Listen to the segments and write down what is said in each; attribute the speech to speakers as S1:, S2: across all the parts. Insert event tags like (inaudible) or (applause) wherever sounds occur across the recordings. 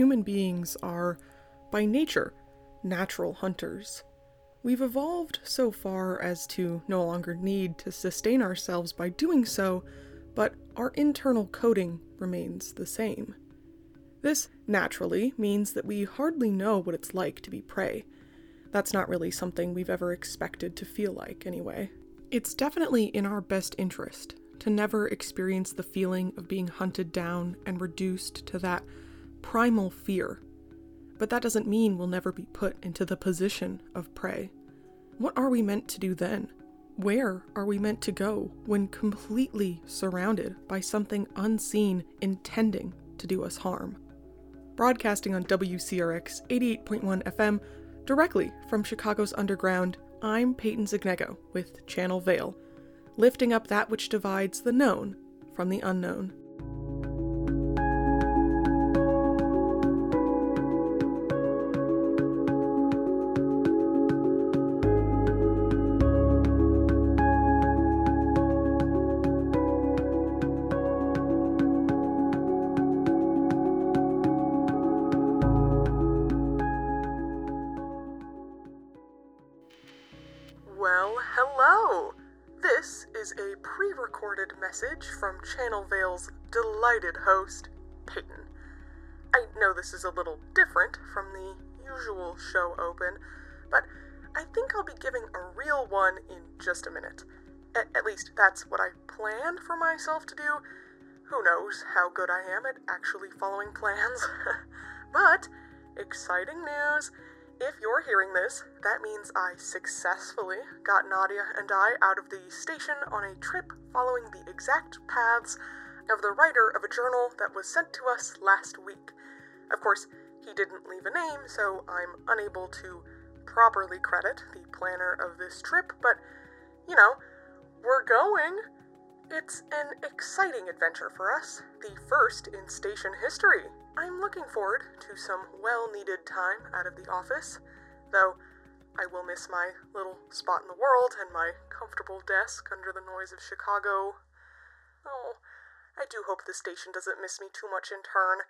S1: human beings are, by nature, natural hunters. We've evolved so far as to no longer need to sustain ourselves by doing so, but our internal coding remains the same. This, naturally, means that we hardly know what it's like to be prey. That's not really something we've ever expected to feel like, anyway. It's definitely in our best interest to never experience the feeling of being hunted down and reduced to that primal fear. But that doesn't mean we'll never be put into the position of prey. What are we meant to do then? Where are we meant to go when completely surrounded by something unseen intending to do us harm? Broadcasting on WCRX 88.1 FM, directly from Chicago's underground, I'm Peyton Zignego with Channel Veil, lifting up that which divides the known from the unknown. Message from Channel Veil's delighted host, Peyton. I know this is a little different from the usual show open, but I think I'll be giving a real one in just a minute. At, at least that's what I planned for myself to do. Who knows how good I am at actually following plans? (laughs) but, exciting news! If you're hearing this, that means I successfully got Nahdia and I out of the station on a trip following the exact paths of the writer of a journal that was sent to us last week. Of course, he didn't leave a name, so I'm unable to properly credit the planner of this trip, but, you know, we're going. It's an exciting adventure for us, the first in station history. I'm looking forward to some well needed time out of the office, though I will miss my little spot in the world and my comfortable desk under the noise of Chicago. Oh, I do hope the station doesn't miss me too much in turn.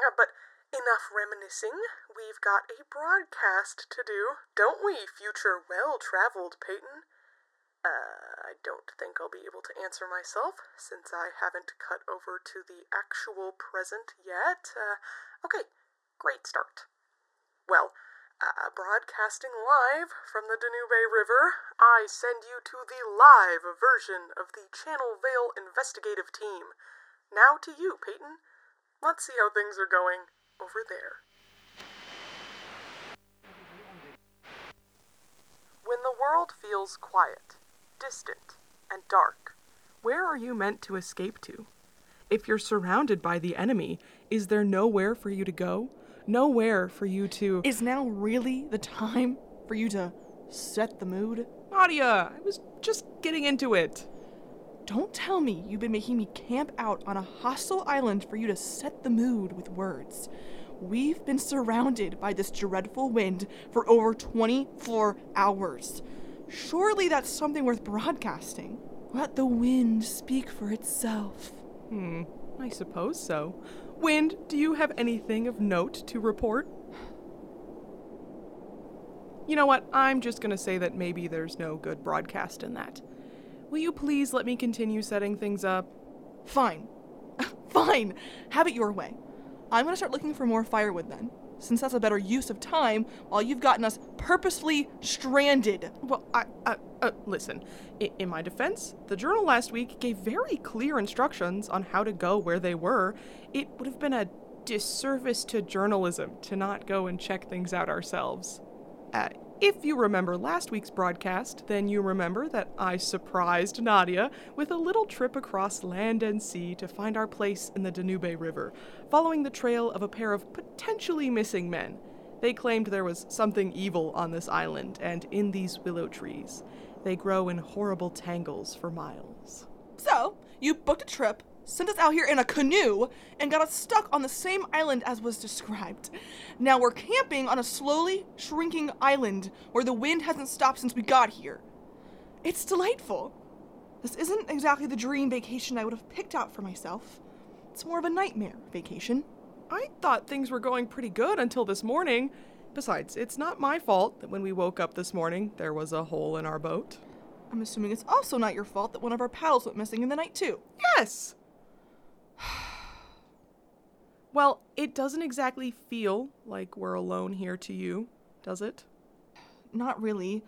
S1: Uh, but enough reminiscing. We've got a broadcast to do, don't we, future well traveled Peyton? Uh, I don't think I'll be able to answer myself since I haven't cut over to the actual present yet. Uh, okay, great start. Well, uh, broadcasting live from the Danube River, I send you to the live version of the Channel Veil investigative team. Now to you, Peyton. Let's see how things are going over there. When the world feels quiet, distant, and dark, where are you meant to escape to? If you're surrounded by the enemy, is there nowhere for you to go? Nowhere for you to.
S2: Is now really the time for you to set the mood?
S1: Nahdia, I was just getting into it.
S2: Don't tell me you've been making me camp out on a hostile island for you to set the mood with words. We've been surrounded by this dreadful wind for over 24 hours. Surely that's something worth broadcasting. Let the wind speak for itself.
S1: Hmm, I suppose so. Wind, do you have anything of note to report? You know what? I'm just gonna say that maybe there's no good broadcast in that. Will you please let me continue setting things up?
S2: Fine. (laughs) Fine. Have it your way. I'm gonna start looking for more firewood then, since that's a better use of time while you've gotten us purposely stranded.
S1: Well, I, I uh, listen. I, in my defense, the journal last week gave very clear instructions on how to go where they were. It would have been a disservice to journalism to not go and check things out ourselves. Uh, if you remember last week's broadcast, then you remember that I surprised Nahdia with a little trip across land and sea to find our place in the Danube River, following the trail of a pair of potentially missing men. They claimed there was something evil on this island and in these willow trees. They grow in horrible tangles for miles.
S2: So, you booked a trip, sent us out here in a canoe, and got us stuck on the same island as was described. Now we're camping on a slowly shrinking island where the wind hasn't stopped since we got here. It's delightful. This isn't exactly the dream vacation I would have picked out for myself. It's more of a nightmare vacation.
S1: I thought things were going pretty good until this morning. Besides, it's not my fault that when we woke up this morning, there was a hole in our boat.
S2: I'm assuming it's also not your fault that one of our paddles went missing in the night, too.
S1: Yes! Well, it doesn't exactly feel like we're alone here to you, does it?
S2: Not really.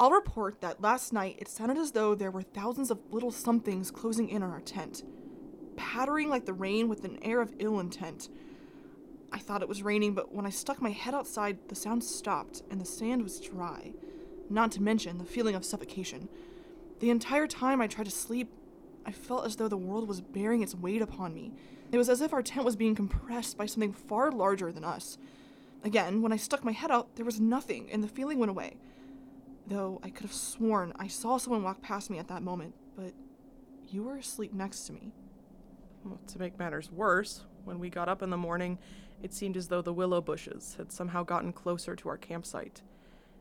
S2: I'll report that last night it sounded as though there were thousands of little somethings closing in on our tent, pattering like the rain with an air of ill intent. I thought it was raining, but when I stuck my head outside, the sound stopped and the sand was dry, not to mention the feeling of suffocation. The entire time I tried to sleep, I felt as though the world was bearing its weight upon me. It was as if our tent was being compressed by something far larger than us. Again, when I stuck my head out, there was nothing, and the feeling went away. Though I could have sworn I saw someone walk past me at that moment, but you were asleep next to me.
S1: Well, to make matters worse, when we got up in the morning, it seemed as though the willow bushes had somehow gotten closer to our campsite,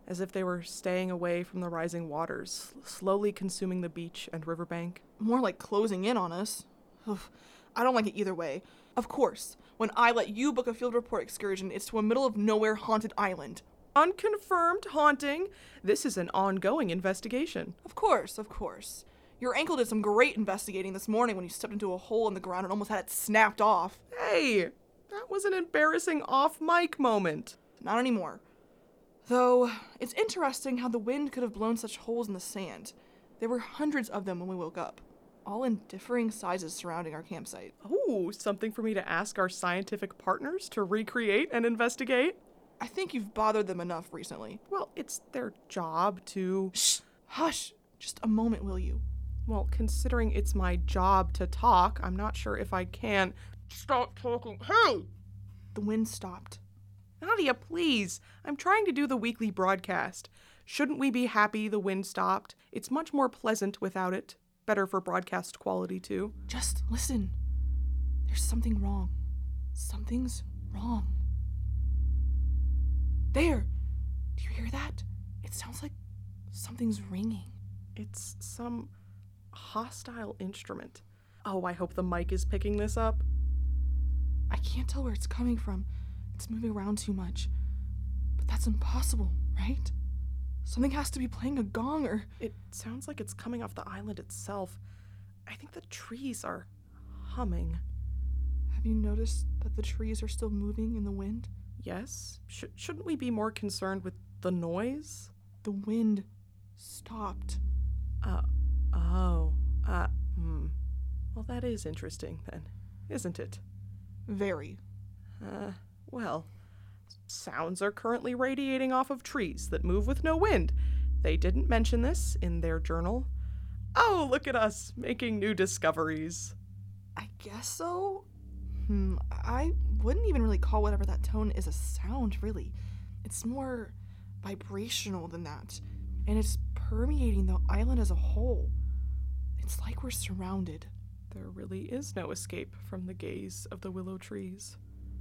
S1: as if they were staying away from the rising waters, slowly consuming the beach and riverbank.
S2: More like closing in on us. Ugh, I don't like it either way. Of course, when I let you book a field report excursion, it's to a middle of nowhere haunted island.
S1: Unconfirmed haunting. This is an ongoing investigation.
S2: Of course, of course. Your ankle did some great investigating this morning when you stepped into a hole in the ground and almost had it snapped off.
S1: Hey, that was an embarrassing off mic moment.
S2: Not anymore. Though, it's interesting how the wind could have blown such holes in the sand. There were hundreds of them when we woke up, all in differing sizes surrounding our campsite.
S1: Oh, something for me to ask our scientific partners to recreate and investigate?
S2: I think you've bothered them enough recently.
S1: Well, it's their job to.
S2: Shh! Hush! Just a moment, will you?
S1: Well, considering it's my job to talk, I'm not sure if I can. Stop talking. Hey!
S2: The wind stopped.
S1: Nahdia, please. I'm trying to do the weekly broadcast. Shouldn't we be happy the wind stopped? It's much more pleasant without it. Better for broadcast quality, too.
S2: Just listen. There's something wrong. Something's wrong. There! Do you hear that? It sounds like something's ringing.
S1: It's some hostile instrument. Oh, I hope the mic is picking this up.
S2: I can't tell where it's coming from. It's moving around too much. But that's impossible, right? Something has to be playing a gong or.
S1: It sounds like it's coming off the island itself. I think the trees are humming.
S2: Have you noticed that the trees are still moving in the wind?
S1: Yes? Sh- shouldn't we be more concerned with the noise?
S2: The wind stopped.
S1: Uh, oh. Uh, hmm. Well, that is interesting then, isn't it?
S2: Very.
S1: Uh, well, sounds are currently radiating off of trees that move with no wind. They didn't mention this in their journal. Oh, look at us making new discoveries.
S2: I guess so. Hmm, I wouldn't even really call whatever that tone is a sound, really. It's more vibrational than that. And it's permeating the island as a whole. It's like we're surrounded.
S1: There really is no escape from the gaze of the willow trees.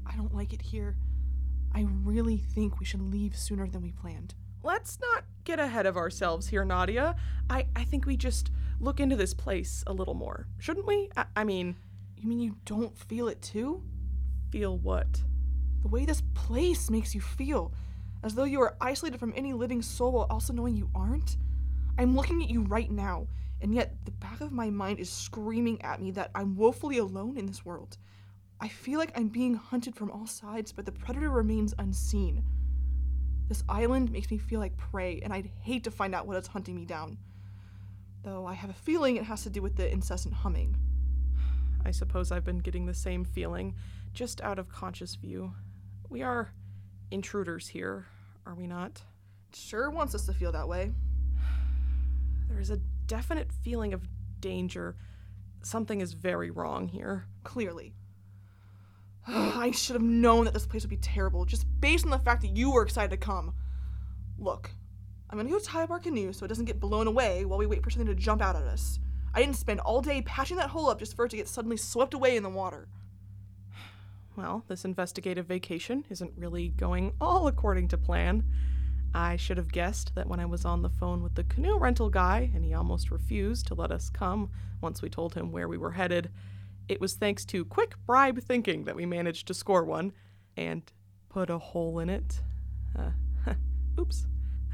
S2: I don't like it here. I really think we should leave sooner than we planned.
S1: Let's not get ahead of ourselves here, Nahdia. I, I think we just look into this place a little more, shouldn't we? I, I mean,
S2: You mean you don't feel it too?
S1: feel what?
S2: The way this place makes you feel, as though you are isolated from any living soul while also knowing you aren't? I'm looking at you right now, and yet the back of my mind is screaming at me that I'm woefully alone in this world. I feel like I'm being hunted from all sides, but the predator remains unseen. This island makes me feel like prey, and I'd hate to find out what is hunting me down. Though I have a feeling it has to do with the incessant humming.
S1: I suppose I've been getting the same feeling, just out of conscious view. We are intruders here, are we not?
S2: It sure wants us to feel that way.
S1: There is a definite feeling of danger. Something is very wrong here.
S2: Clearly. (sighs) I should have known that this place would be terrible, just based on the fact that you were excited to come. Look, I'm gonna go tie up our canoe so it doesn't get blown away while we wait for something to jump out at us. I didn't spend all day patching that hole up just for it to get suddenly swept away in the water. (sighs)
S1: Well, this investigative vacation isn't really going all according to plan. I should have guessed that when I was on the phone with the canoe rental guy and he almost refused to let us come once we told him where we were headed, It was thanks to quick bribe thinking that we managed to score one and put a hole in it. Uh, (laughs) oops.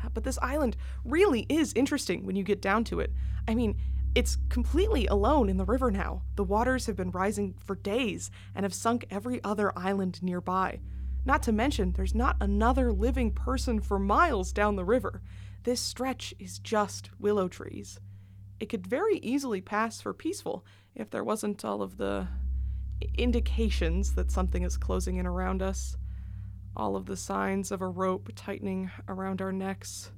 S1: Uh, But this island really is interesting when you get down to it. I mean, it's completely alone in the river now. The waters have been rising for days and have sunk every other island nearby. Not to mention, there's not another living person for miles down the river. This stretch is just willow trees. It could very easily pass for peaceful if there wasn't all of the indications that something is closing in around us. All of the signs of a rope tightening around our necks.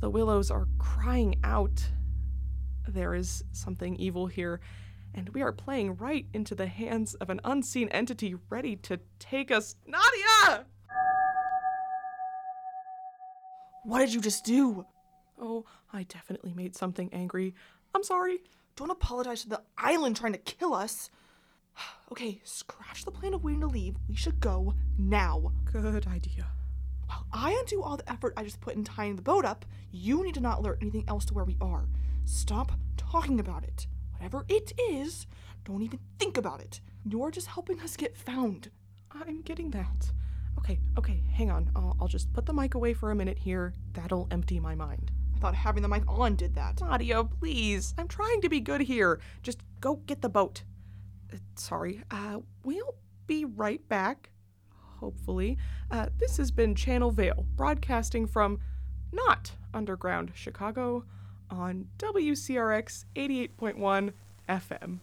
S1: The willows are crying out. There is something evil here, and we are playing right into the hands of an unseen entity ready to take us. Nahdia!
S2: What did you just do?
S1: Oh, I definitely made something angry. I'm sorry.
S2: Don't apologize to the island trying to kill us. (sighs) Okay, scratch the plan of waiting to leave. We should go now.
S1: Good idea.
S2: While I undo all the effort I just put in tying the boat up, you need to not alert anything else to where we are. Stop talking about it. Whatever it is, don't even think about it. You're just helping us get found.
S1: I'm getting that. Okay, okay, hang on. I'll, I'll just put the mic away for a minute here. That'll empty my mind.
S2: I thought having the mic on did that.
S1: Nahdia, please. I'm trying to be good here. Just go get the boat. Uh, sorry. Uh, we'll be right back. Hopefully. Uh, this has been Channel Veil, broadcasting from not underground Chicago on WCRX 88.1 FM.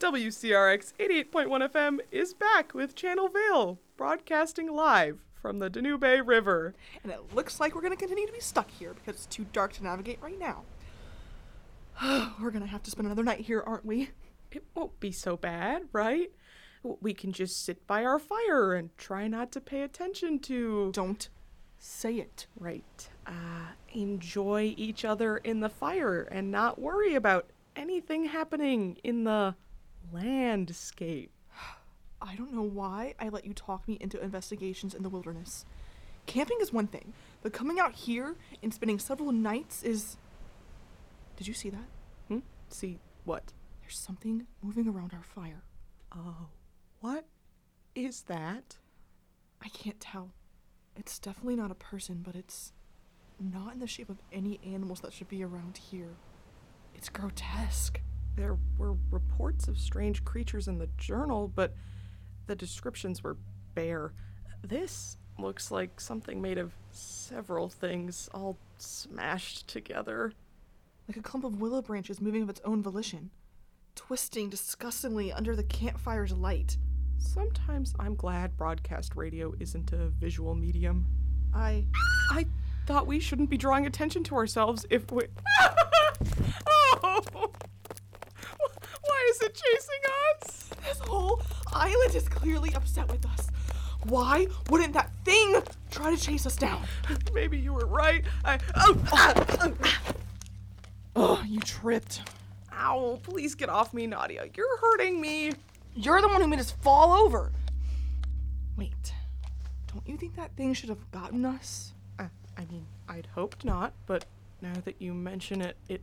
S1: WCRX 88.1 FM is back with Channel Veil, broadcasting live from the Danube River.
S2: And it looks like we're gonna continue to be stuck here because it's too dark to navigate right now. (sighs) we're gonna have to spend another night here, aren't we?
S1: It won't be so bad, right? We can just sit by our fire and try not to pay attention to.
S2: Don't say it.
S1: Right. Uh, enjoy each other in the fire and not worry about anything happening in the landscape.
S2: I don't know why I let you talk me into investigations in the wilderness. Camping is one thing, but coming out here and spending several nights is. Did you see that?
S1: Hmm? See what?
S2: There's something moving around our fire.
S1: Oh, what is that?
S2: I can't tell. It's definitely not a person, but it's not in the shape of any animals that should be around here. It's grotesque.
S1: There were reports of strange creatures in the journal, but the descriptions were bare. This looks like something made of several things all smashed together.
S2: Like a clump of willow branches moving of its own volition, twisting disgustingly under the campfire's light.
S1: Sometimes I'm glad broadcast radio isn't a visual medium.
S2: I.
S1: I thought we shouldn't be drawing attention to ourselves if we. (laughs) (laughs) (laughs) oh! Is it chasing us?
S2: This whole island is clearly upset with us. Why wouldn't that thing try to chase us down?
S1: Maybe you were right. I. Oh! ah, oh.
S2: Ugh, you tripped.
S1: Ow, please get off me, Nahdia. You're hurting me.
S2: You're the one who made us fall over. Wait, don't you think that thing should have gotten us?
S1: Uh, I mean, I'd hoped not, but now that you mention it, it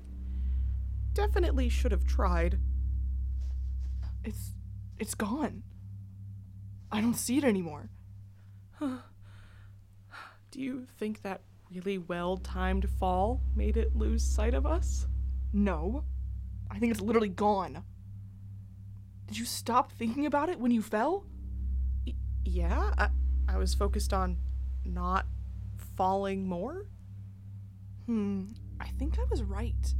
S1: definitely should have tried.
S2: It's. it's gone. I don't see it anymore. (sighs)
S1: Do you think that really well timed fall made it lose sight of us?
S2: No. I think it's literally gone. Did you stop thinking about it when you fell?
S1: Y- yeah, I, I was focused on not falling more.
S2: Hmm, I think I was right.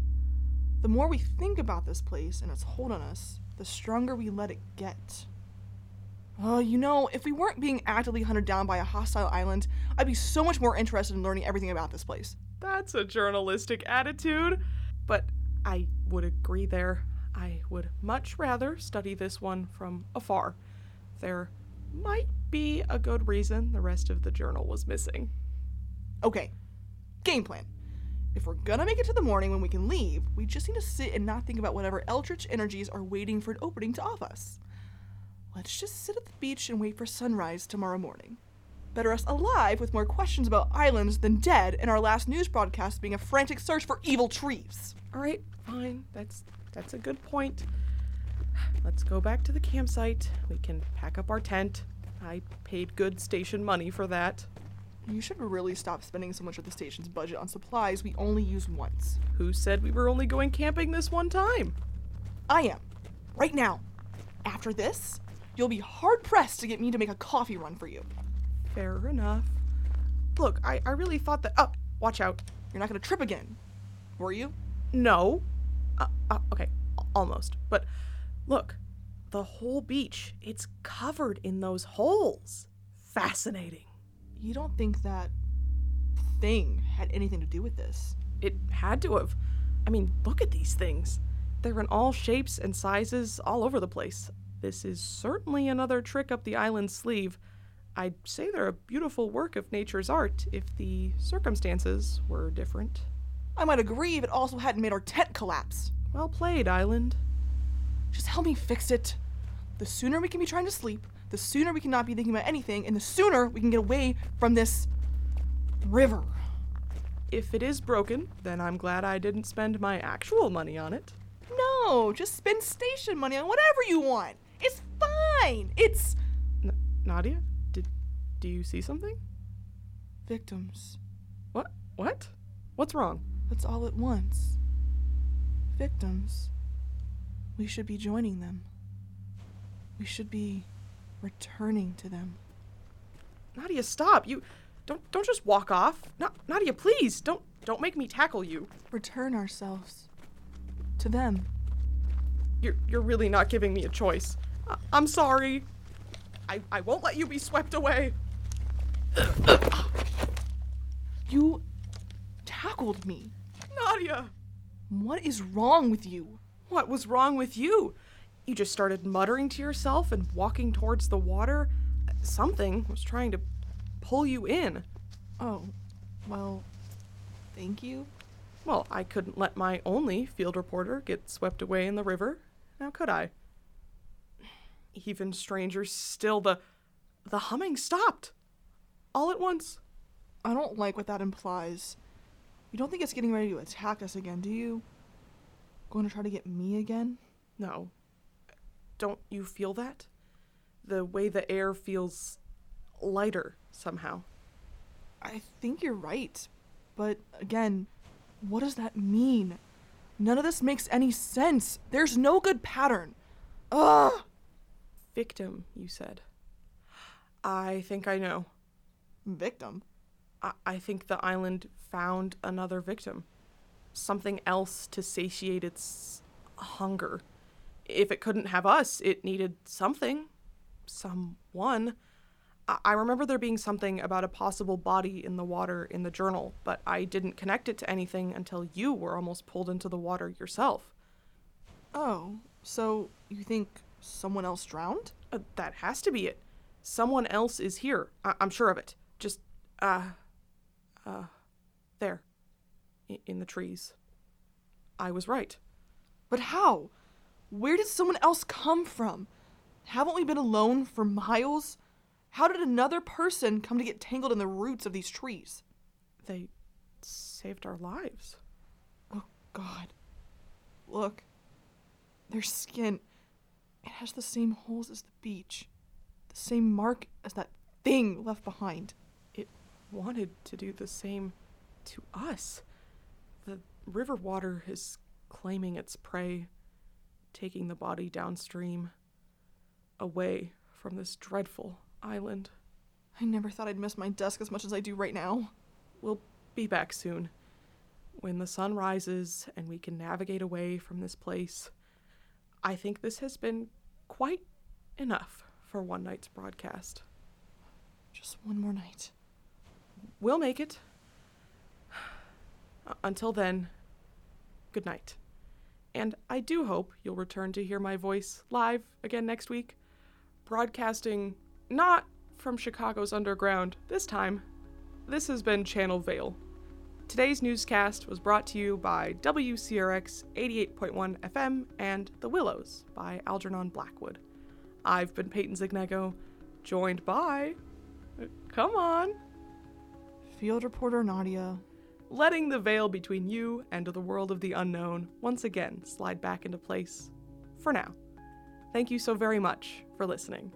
S2: The more we think about this place and its hold on us, the stronger we let it get. Oh, you know, if we weren't being actively hunted down by a hostile island, I'd be so much more interested in learning everything about this place.
S1: That's a journalistic attitude. But I would agree there. I would much rather study this one from afar. There might be a good reason the rest of the journal was missing.
S2: Okay, game plan. If we're gonna make it to the morning when we can leave, we just need to sit and not think about whatever eldritch energies are waiting for an opening to off us. Let's just sit at the beach and wait for sunrise tomorrow morning. Better us alive with more questions about islands than dead, and our last news broadcast being a frantic search for evil trees.
S1: All right, fine. That's that's a good point. Let's go back to the campsite. We can pack up our tent. I paid good station money for that.
S2: You should really stop spending so much of the station's budget on supplies we only use once.
S1: Who said we were only going camping this one time?
S2: I am. Right now. After this, you'll be hard pressed to get me to make a coffee run for you.
S1: Fair enough. Look, I, I really thought that. Oh, watch out.
S2: You're not gonna trip again. Were you?
S1: No. Uh, uh, okay, almost. But look, the whole beach, it's covered in those holes. Fascinating.
S2: You don't think that thing had anything to do with this?
S1: It had to have. I mean, look at these things. They're in all shapes and sizes all over the place. This is certainly another trick up the island's sleeve. I'd say they're a beautiful work of nature's art if the circumstances were different.
S2: I might agree if it also hadn't made our tent collapse.
S1: Well played, Island.
S2: Just help me fix it. The sooner we can be trying to sleep, the sooner we can not be thinking about anything, and the sooner we can get away from this river.
S1: If it is broken, then I'm glad I didn't spend my actual money on it.
S2: No, just spend station money on whatever you want. It's fine. It's
S1: N- Nahdia, did do you see something?
S2: victims.
S1: What? What? What's wrong?
S2: That's all at once. Victims. We should be joining them. We should be returning to them.
S1: Nahdia, stop. You don't don't just walk off. No, Nahdia, please. Don't don't make me tackle you.
S2: Return ourselves to them.
S1: You're you're really not giving me a choice. I, I'm sorry. I I won't let you be swept away. (coughs)
S2: You tackled me.
S1: Nahdia,
S2: What is wrong with you?
S1: what was wrong with you? You just started muttering to yourself and walking towards the water. Something was trying to pull you in.
S2: Oh, well, thank you.
S1: Well, I couldn't let my only field reporter get swept away in the river. Now could I? Even stranger still, the the humming stopped. All at once.
S2: I don't like what that implies. You don't think it's getting ready to attack us again, do you? Going to try to get me again?
S1: No. Don't you feel that? The way the air feels lighter somehow.
S2: I think you're right. But again, what does that mean? None of this makes any sense. There's no good pattern. Ugh!
S1: Victim, you said. I think I know.
S2: Victim?
S1: I, I think the island found another victim. Something else to satiate its hunger. If it couldn't have us, it needed something. Someone. I, remember there being something about a possible body in the water in the journal, but I didn't connect it to anything until you were almost pulled into the water yourself.
S2: Oh, so you think someone else drowned?
S1: Uh, that has to be it. Someone else is here. I- I'm sure of it. Just, uh, uh, there. I- in the trees. I was right.
S2: But how? Where did someone else come from? Haven't we been alone for miles? How did another person come to get tangled in the roots of these trees?
S1: They saved our lives.
S2: Oh, God. Look. Their skin. It has the same holes as the beach. The same mark as that thing left behind.
S1: It wanted to do the same to us. The river water is claiming its prey, taking the body downstream, away from this dreadful island.
S2: I never thought I'd miss my desk as much as I do right now.
S1: We'll be back soon. When the sun rises and we can navigate away from this place, I think this has been quite enough for one night's broadcast.
S2: Just one more night.
S1: We'll make it. (sighs) Uh, Until then, good night. And I do hope you'll return to hear my voice live again next week, broadcasting not from Chicago's underground this time. This has been Channel Veil. Today's newscast was brought to you by WCRX 88.1 FM and The Willows by Algernon Blackwood. I've been Peyton Zignego, joined by Come on.
S2: Field reporter Nahdia.
S1: Letting the veil between you and the world of the unknown once again slide back into place for now. Thank you so very much for listening.